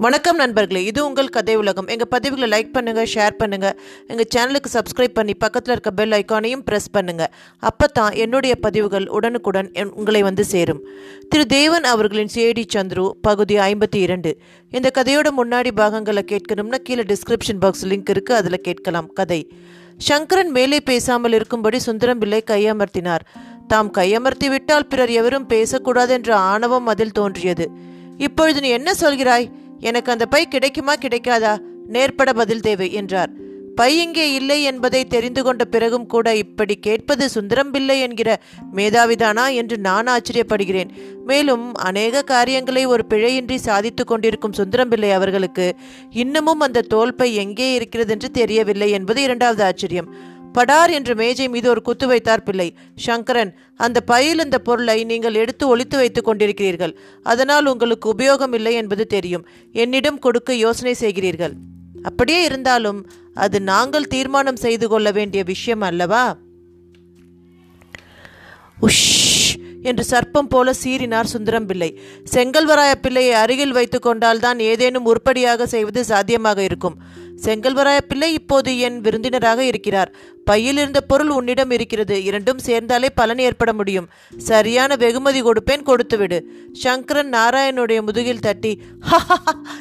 வணக்கம் நண்பர்களே இது உங்கள் கதை உலகம். எங்கள் பதிவுகளை லைக் பண்ணுங்கள் ஷேர் பண்ணுங்கள் எங்கள் சேனலுக்கு சப்ஸ்கிரைப் பண்ணி பக்கத்தில் இருக்க பெல் ஐக்கானையும் ப்ரெஸ் பண்ணுங்கள் அப்போ தான் என்னுடைய பதிவுகள் உடனுக்குடன் என்- உங்களை வந்து சேரும். திரு தேவன் அவர்களின் சிஏடி சந்துரு பகுதி ஐம்பத்தி இரண்டு. இந்த கதையோட முன்னாடி பாகங்களை கேட்கணும்னா கீழே டிஸ்கிரிப்ஷன் பாக்ஸ் லிங்க் இருக்குது அதில் கேட்கலாம் கதை. சங்கரன் மேலே பேசாமல் இருக்கும்படி சுந்தரம் பிள்ளை கையமர்த்தினார். தாம் கையமர்த்தி விட்டால் பிறர் எவரும் பேசக்கூடாது என்ற ஆணவம் அதில் தோன்றியது. இப்பொழுது நீ என்ன சொல்கிறாய்? எனக்கு அந்த பை கிடைக்குமா கிடைக்காதா? நேர்பட பதில் தேவை என்றார். பை இங்கே இல்லை என்பதை தெரிந்து கொண்ட பிறகும் கூட இப்படி கேட்பது சுந்தரம் பிள்ளை என்கிற மேதாவிதானா என்று நான் ஆச்சரியப்படுகிறேன். மேலும் அநேக காரியங்களை ஒரு பிழையின்றி சாதித்துக் கொண்டிருக்கும் சுந்தரம் பிள்ளை அவர்களுக்கு இன்னமும் அந்த தோல்பை எங்கே இருக்கிறது என்று தெரியவில்லை என்பது இரண்டாவது ஆச்சரியம். படார் என்று மேஜை மீது ஒரு குத்து வைத்தார் பிள்ளை. சங்கரன் அந்த பையில் இந்த பொருளை நீங்கள் எடுத்து ஒழித்து வைத்துக் கொண்டிருக்கிறீர்கள். அதனால் உங்களுக்கு உபயோகம் இல்லை என்பது தெரியும். என்னிடம் கொடுக்க யோசனை செய்கிறீர்கள். அப்படியே இருந்தாலும் அது நாங்கள் தீர்மானம் செய்து கொள்ள வேண்டிய விஷயம் அல்லவா? உஷ்! என்று சர்ப்பம் போல சீறினார் சுந்தரம் பிள்ளை. செங்கல்வராய பிள்ளையை அருகில் வைத்து கொண்டால்தான் ஏதேனும் உருப்படியாக செய்வது சாத்தியமாக இருக்கும். செங்கல்வராய பிள்ளை இப்போது என் விருந்தினராக இருக்கிறார். பையில் இருந்த பொருள் உன்னிடம் இருக்கிறது. இரண்டும் சேர்ந்தாலே பலன் ஏற்பட முடியும். சரியான வெகுமதி கொடுப்பேன் கொடுத்துவிடு. சங்கரன் நாராயணுடைய முதுகில் தட்டி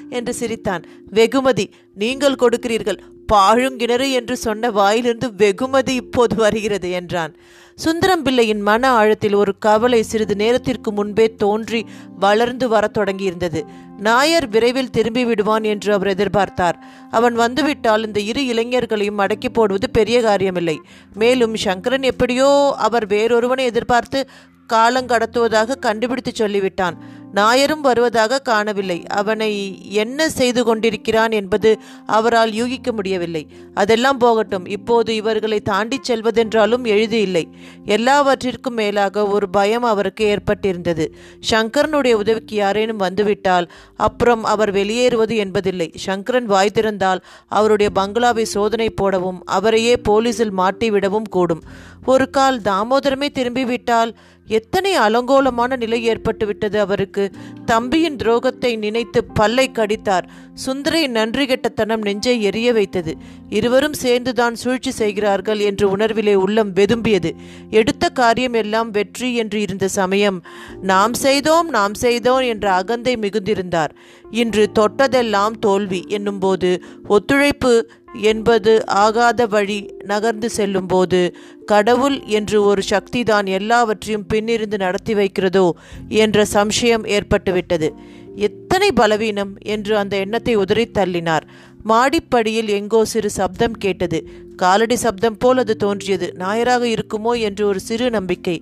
என்று சிரித்தான். வெகுமதி நீங்கள் கொடுக்கிறீர்கள். பாழுங்கிணறு என்று சொன்ன வாயிலிருந்து வெகுமதி இப்போது வருகிறது என்றான். சுந்தரம் பிள்ளையின் மன ஆழத்தில் ஒரு கவலை சிறிது நேரத்திற்கு முன்பே தோன்றி வளர்ந்து வரத் தொடங்கியிருந்தது. நாயர் விரைவில் திரும்பி விடுவான் என்று அவர் எதிர்பார்த்தார். அவன் வந்துவிட்டால் இந்த இரு இளைஞர்களையும் அடக்கி போடுவது பெரிய காரியமில்லை. மேலும் சங்கரன் எப்படியோ அவர் வேறொருவனை எதிர்பார்த்து காலங்கடத்துவதாக கண்டுபிடித்து சொல்லிவிட்டான். நாயரும் வருவதாக காணவில்லை. அவனை என்ன செய்து கொண்டிருக்கிறான் என்பது அவரால் யூகிக்க முடியவில்லை. அதெல்லாம் போகட்டும். இப்போது இவர்களை தாண்டிச் செல்வதென்றாலும் எழுதி இல்லை. எல்லாவற்றிற்கும் மேலாக ஒரு பயம் அவருக்கு ஏற்பட்டிருந்தது. சங்கரனுடைய உதவிக்கு யாரேனும் வந்துவிட்டால் அப்புறம் அவர் வெளியேறுவது என்பதில்லை. சங்கரன் வாய் திறந்தால் அவருடைய பங்களாவை சோதனை போடவும் அவரையே போலீஸில் மாட்டிவிடவும் கூடும். ஒரு கால் தாமோதரமே திரும்பிவிட்டால் எத்தனை அலங்கோலமான நிலை ஏற்பட்டுவிட்டது அவருக்கு. தம்பியின் துரோகத்தை நினைத்து பல்லை கடித்தார். சுந்தரை நன்றி கெட்டத்தனம் நெஞ்சை எரிய வைத்தது. இருவரும் சேர்ந்துதான் சூழ்ச்சி செய்கிறார்கள் என்ற உணர்விலே உள்ளம் வெதும்பியது. எடுத்த காரியம் எல்லாம் வெற்றி என்று இருந்த சமயம் நாம் செய்தோம் நாம் செய்தோம் என்ற அகந்தை மிகுந்திருந்தார். இன்று தொட்டதெல்லாம் தோல்வி என்னும்போது ஒத்துழைப்பு என்பது ஆகாத வழி நகர்ந்து செல்லும்போது கடவுள் என்று ஒரு சக்திதான் எல்லாவற்றையும் பின்னிருந்து நடத்தி வைக்கிறதோ என்ற சம்சயம் ஏற்பட்டுவிட்டது. எத்தனை பலவீனம் என்று அந்த எண்ணத்தை உதறி தள்ளினார். மாடிப்படியில் எங்கோ சிறு சப்தம் கேட்டது. காலடி சப்தம் போல் அது தோன்றியது. நாயராக இருக்குமோ என்று ஒரு சிறு நம்பிக்கை.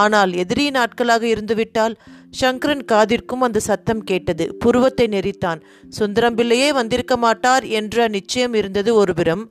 ஆனால் எதிரி நாட்களாக இருந்துவிட்டால் சங்கரன் காதிற்கும் அந்த சத்தம் கேட்டது. புருவத்தை நெறித்தான் சுந்தரம் பிள்ளையே வந்திருக்க மாட்டார் என்ற நிச்சயம் இருந்தது ஒருபுறம்.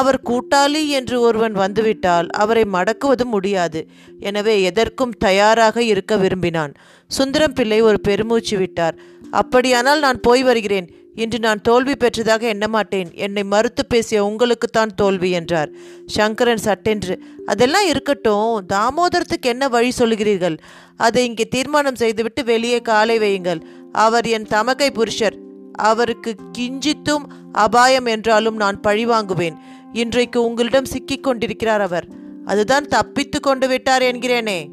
அவர் கூட்டாளி என்று ஒருவன் வந்துவிட்டால் அவரை மடக்குவது முடியாது. எனவே எதற்கும் தயாராக இருக்க விரும்பினான். சுந்தரம் பிள்ளை ஒரு பெருமூச்சு விட்டார். அப்படியானால் நான் போய் வருகிறேன். இன்று நான் தோல்வி பெற்றதாக எண்ணமாட்டேன் என்னை மறுத்து பேசிய உங்களுக்குத்தான் தோல்வி என்றார். சங்கரன் சட்டென்று அதெல்லாம் இருக்கட்டும் தாமோதரத்துக்கு என்ன வழி சொல்கிறீர்கள் அதை இங்கே தீர்மானம் செய்துவிட்டு வெளியே காலை வையுங்கள். அவர் என் தமக்கை புருஷர். அவருக்கு கிஞ்சித்தும் அபாயம் என்றாலும் நான் பழி வாங்குவேன். இன்றைக்கு உங்களிடம் சிக்கிக் கொண்டிருக்கிறார் அவர். அதுதான் தப்பித்து கொண்டு விட்டார் என்கிறேனே.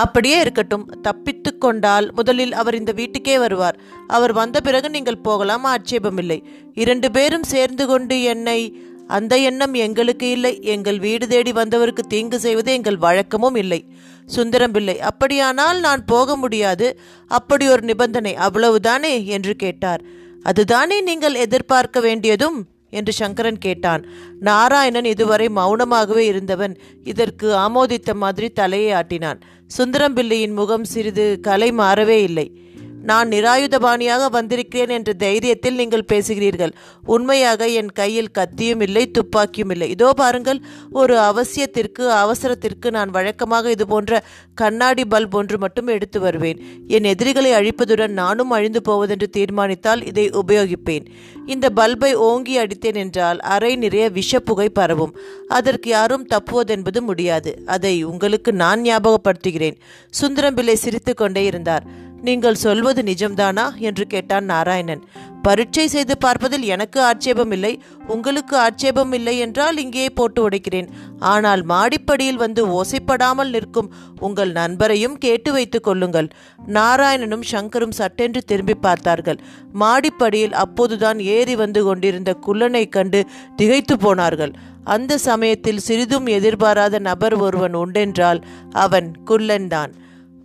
அப்படியே இருக்கட்டும். தப்பித்து கொண்டால் முதலில் அவர் இந்த வீட்டுக்கே வருவார். அவர் வந்த பிறகு நீங்கள் போகலாம் ஆட்சேபமில்லை இரண்டு பேரும் சேர்ந்து கொண்டு என்னை அந்த எண்ணம் எங்களுக்கு இல்லை. எங்கள் வீடு தேடி வந்தவருக்கு தீங்கு செய்வது எங்கள் வழக்கமும் இல்லை. சுந்தரம் பிள்ளை அப்படியானால் நான் போக முடியாது. அப்படி ஒரு நிபந்தனை அவ்வளவுதானே? என்று கேட்டார். அதுதானே நீங்கள் எதிர்பார்க்க வேண்டியதும்? என்று சங்கரன் கேட்டான். நாராயணன் இதுவரை மௌனமாகவே இருந்தவன். இதற்கு ஆமோதித்த மாதிரி தலையை ஆட்டினான். சுந்தரம் பிள்ளையின் முகம் சிறிது கலை மாறவே இல்லை. நான் நிராயுதபாணியாக வந்திருக்கிறேன் என்ற தைரியத்தில் நீங்கள் பேசுகிறீர்கள். உண்மையாக என் கையில் கத்தியும் இல்லை துப்பாக்கியும் இல்லை. இதோ பாருங்கள் ஒரு அவசியத்திற்கு அவசரத்திற்கு நான் வழக்கமாக இது போன்ற கண்ணாடி பல்ப் ஒன்று மட்டும் எடுத்து வருவேன். என் எதிரிகளை அழிப்பதுடன் நானும் அழிந்து போவதென்று தீர்மானித்தால் இதை உபயோகிப்பேன். இந்த பல்பை ஓங்கி அடித்தேன் என்றால் அறை நிறைய விஷப்புகை பரவும். அதற்கு யாரும் தப்புவதென்பது முடியாது. அதை உங்களுக்கு நான் ஞாபகப்படுத்துகிறேன். சுந்தரம் பிள்ளை சிரித்து கொண்டே இருந்தார். நீங்கள் சொல்வது நிஜம்தானா? என்று கேட்டான் நாராயணன். பரீட்சை செய்து பார்ப்பதில் எனக்கு ஆட்சேபம் இல்லை உங்களுக்கு ஆட்சேபம் இல்லை என்றால் இங்கே போட்டு உடைக்கிறேன். ஆனால் மாடிப்படியில் வந்து ஓசைப்படாமல் நிற்கும் உங்கள் நண்பரையும் கேட்டு வைத்துக் கொள்ளுங்கள். நாராயணனும் சங்கரும் சட்டென்று திரும்பி பார்த்தார்கள். மாடிப்படியில் அப்போதுதான் ஏறி வந்து கொண்டிருந்த குள்ளனை கண்டு திகைத்து போனார்கள். அந்த சமயத்தில் சிறிதும் எதிர்பாராத நபர் ஒருவன் உண்டென்றால் அவன் குள்ளன்தான்.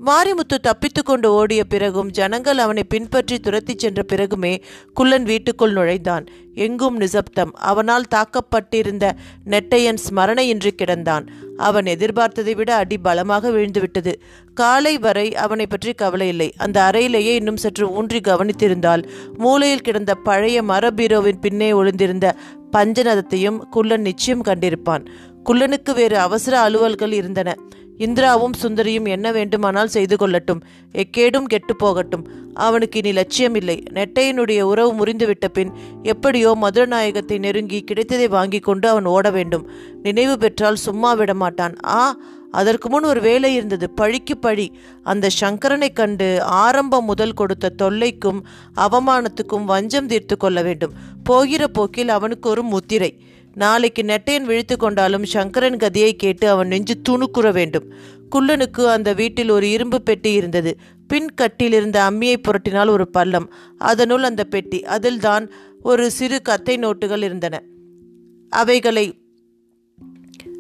மாரிமுத்து தப்பித்துக்கொண்டு ஓடிய பிறகும் ஜனங்கள் அவனை பின்பற்றி துரத்திச் சென்ற பிறகுமே குள்ளன் வீட்டுக்குள் நுழைந்தான். எங்கும் நிசப்தம். அவனால் தாக்கப்பட்டிருந்த நெட்டையன் ஸ்மரணையின்றி கிடந்தான். அவன் எதிர்பார்த்ததை விட அடி பலமாக விழுந்துவிட்டது. காலை வரை அவனை பற்றி கவலை இல்லை. அந்த அறையிலேயே இன்னும் சற்று ஊன்றி கவனித்திருந்தால் மூலையில் கிடந்த பழைய மரபீரோவின் பின்னே ஒளிந்திருந்த பஞ்சநதத்தையும் குள்ளன் நிச்சயம் கண்டிருப்பான். குள்ளனுக்கு வேறு அவசர அலுவல்கள் இருந்தன. இந்திராவும் சுந்தரியும் என்ன வேண்டுமானால் செய்து கொள்ளட்டும். எக்கேடும் கெட்டு போகட்டும். அவனுக்கு இனி லட்சியம் இல்லை நெட்டையனுடைய உறவு முறிந்துவிட்ட பின் எப்படியோ மதுரநாயகத்தை நெருங்கி கிடைத்ததை வாங்கி கொண்டு அவன் ஓட வேண்டும். நினைவு பெற்றால் சும்மா விட மாட்டான் ஆ அதற்கு முன் ஒரு வேலை இருந்தது. பழிக்கு பழி. அந்த சங்கரனை கண்டு ஆரம்பம் முதல் கொடுத்த தொல்லைக்கும் அவமானத்துக்கும் வஞ்சம் தீர்த்து கொள்ள வேண்டும். போகிற போக்கில் அவனுக்கு ஒரு முத்திரை. நாளைக்கு நெட்டையன் விழித்து கொண்டாலும் சங்கரன் கதையை கேட்டு அவன் நெஞ்சு துணுக்குற வேண்டும். குள்ளனுக்கு அந்த வீட்டில் ஒரு இரும்பு பெட்டி இருந்தது. பின் கட்டில் இருந்த அம்மியை புரட்டினால் ஒரு பள்ளம். அதனுள் அந்த பெட்டி. அதில்தான் ஒரு சிறு கத்தை நோட்டுகள் இருந்தன. அவைகளை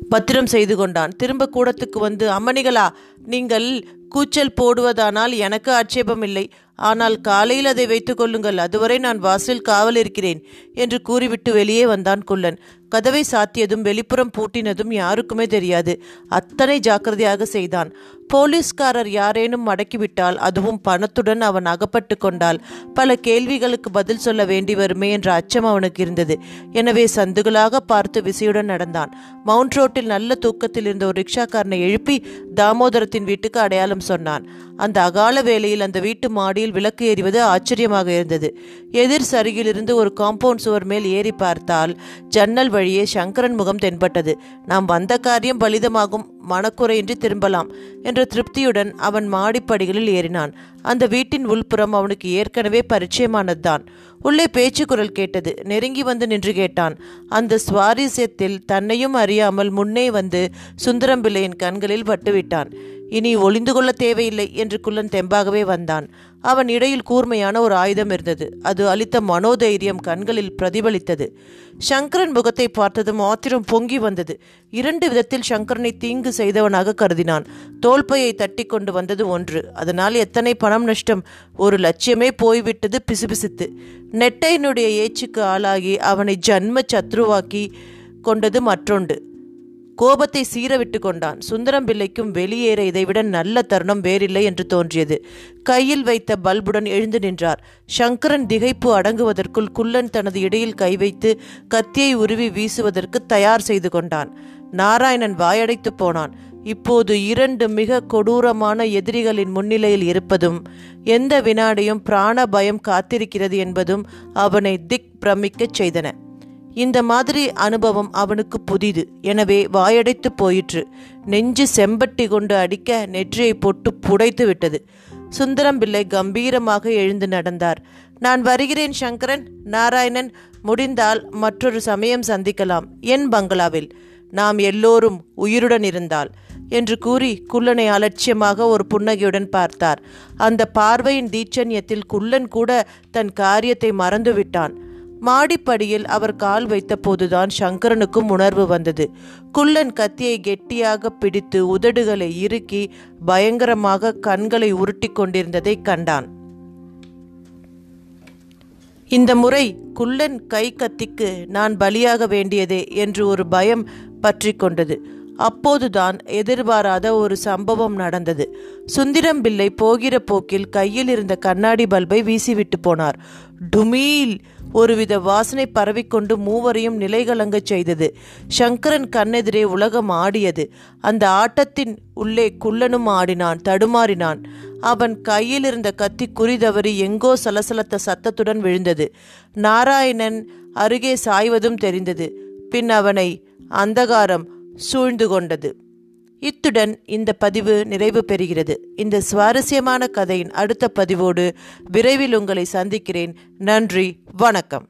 பத்திரம் செய்து கொண்டான். திரும்ப கூடத்துக்கு வந்து அம்மணிகளா நீங்கள் கூச்சல் போடுவதானால் எனக்கு ஆட்சேபம் இல்லை. ஆனால் காலையில் அதை வைத்துக் கொள்ளுங்கள். அதுவரை நான் வாசலில் காவல் இருக்கிறேன் என்று கூறிவிட்டு வெளியே வந்தான் குள்ளன். கதவை சாத்தியதும் வெளிப்புறம் பூட்டினதும் யாருக்குமே தெரியாது. அத்தனை ஜாக்கிரதையாக செய்தான். போலீஸ்காரர் யாரேனும் மடக்கிவிட்டால் அதுவும் பணத்துடன் அவன் அகப்பட்டு கொண்டால் பல கேள்விகளுக்கு பதில் சொல்ல வேண்டி வருமே என்ற அச்சம் அவனுக்கு இருந்தது. எனவே சந்துகளாக பார்த்து விசையுடன் நடந்தான். மவுண்ட் ரோட்டில் நல்ல தூக்கத்தில் இருந்த ஒரு ரிக்ஷாக்காரனை எழுப்பி தாமோதரத்தின் வீட்டுக்கு அடையாளம் சொன்னான். அந்த அகால வேளையில் அந்த வீட்டு மாடியில் விளக்கு எறிவது ஆச்சரியமாக இருந்தது. எதிர் சரியிலிருந்து ஒரு காம்பவுண்ட் சுவர் மேல் ஏறி பார்த்தால் ஜன்னல் வழியே சங்கரன் முகம் தென்பட்டது. நாம் வந்த காரியம் பலிதமாகும் மனக்குறையின்றி திரும்பலாம் என்ற திருப்தியுடன் அவன் மாடிப்படிகளில் ஏறினான். அந்த வீட்டின் உள்புறம் அவனுக்கு ஏற்கனவே பரிச்சயமானதுதான். உள்ளே பேச்சு குரல் கேட்டது. நெருங்கி வந்து நின்று கேட்டான். அந்த சுவாரஸ்யத்தில் தன்னையும் அறியாமல் முன்னே வந்து சுந்தரம்பிள்ளையின் கண்களில் பட்டுவிட்டான். இனி ஒளிந்து கொள்ள தேவையில்லை என்று குள்ளன் தெம்பாகவே வந்தான். அவன் இடையில் கூர்மையான ஒரு ஆயுதம் இருந்தது. அது அளித்த மனோதைரியம் கண்களில் பிரதிபலித்தது. சங்கரன் முகத்தை பார்த்ததும் ஆத்திரம் பொங்கி வந்தது. இரண்டு விதத்தில் சங்கரனை தீங்கு செய்தவனாக கருதினான். தோல்பையை தட்டி கொண்டு வந்தது ஒன்று. அதனால் எத்தனை பணம் நஷ்டம்? ஒரு லட்சியமே போய்விட்டது பிசுபிசுத்து. நெட்டையனுடைய ஏச்சுக்கு ஆளாகி அவனை ஜன்ம சத்ருவாக்கி கொண்டது மற்றொன்று. கோபத்தை சீரவிட்டு கொண்டான். சுந்தரம் பிள்ளைக்கும் வெளியேற இதைவிட நல்ல தருணம் வேறில்லை என்று தோன்றியது. கையில் வைத்த பல்புடன் எழுந்து நின்றார். சங்கரன் திகைப்பு அடங்குவதற்குள் குள்ளன் தனது இடையில் கை வைத்து கத்தியை உருவி வீசுவதற்கு தயார் செய்து கொண்டான். நாராயணன் வாயடைத்து போனான். இப்போது இரண்டு மிக கொடூரமான எதிரிகளின் முன்னிலையில் இருப்பதும் எந்த வினாடியும் பிராண பயம் காத்திருக்கிறது என்பதும் அவனை திக் பிரமிக்கச் செய்தன. இந்த மாதிரி அனுபவம் அவனுக்கு புதிது. எனவே வாயடைத்து போயிற்று. நெஞ்சு செம்பட்டி கொண்டு அடிக்க நெற்றியை போட்டு புடைத்து விட்டது. சுந்தரம் பிள்ளை கம்பீரமாக எழுந்து நடந்தார். நான் வருகிறேன் சங்கரன். நாராயணன் முடிந்தால் மற்றொரு சமயம் சந்திக்கலாம். என் பங்களாவில். நாம் எல்லோரும் உயிருடன் இருந்தால் என்று கூறி குள்ளனை அலட்சியமாக ஒரு புன்னகையுடன் பார்த்தார். அந்த பார்வையின் தீட்சண்யத்தில் குள்ளன் கூட தன் காரியத்தை மறந்துவிட்டான். மாடிப்படியில் அவர் கால் வைத்த போதுதான் சங்கரனுக்கும் உணர்வு வந்தது. குள்ளன் கத்தியை கெட்டியாக பிடித்து உதடுகளை இறுக்கி பயங்கரமாக கண்களை உருட்டி கொண்டிருந்ததை கண்டான். இந்த முறை குள்ளன் கை கத்திக்கு நான் பலியாக வேண்டியதே என்று ஒரு பயம் பற்றி கொண்டது. அப்போதுதான் எதிர்பாராத ஒரு சம்பவம் நடந்தது. சுந்திரம் பிள்ளை போகிற போக்கில் கையில் இருந்த கண்ணாடி பல்பை வீசிவிட்டு போனார். டுமீல்! ஒருவித வாசனை பரவிக்கொண்டு மூவரையும் நிலைகலங்கச் செய்தது. சங்கரன் கண்ணெதிரே உலகம் ஆடியது. அந்த ஆட்டத்தின் உள்ளே குள்ளனும் ஆடினான் தடுமாறினான். அவன் கையில் இருந்த கத்தி குறிதவறி எங்கோ சலசலத்த சத்தத்துடன் விழுந்தது. நாராயணன் அருகே சாய்வதும் தெரிந்தது. பின் அவனை அந்தகாரம் சூழ்ந்து கொண்டது. இத்துடன் இந்த பதிவு நிறைவு பெறுகிறது. இந்த சுவாரஸ்யமான கதையின் அடுத்த பதிவோடு விரைவில் உங்களை சந்திக்கிறேன். நன்றி வணக்கம்.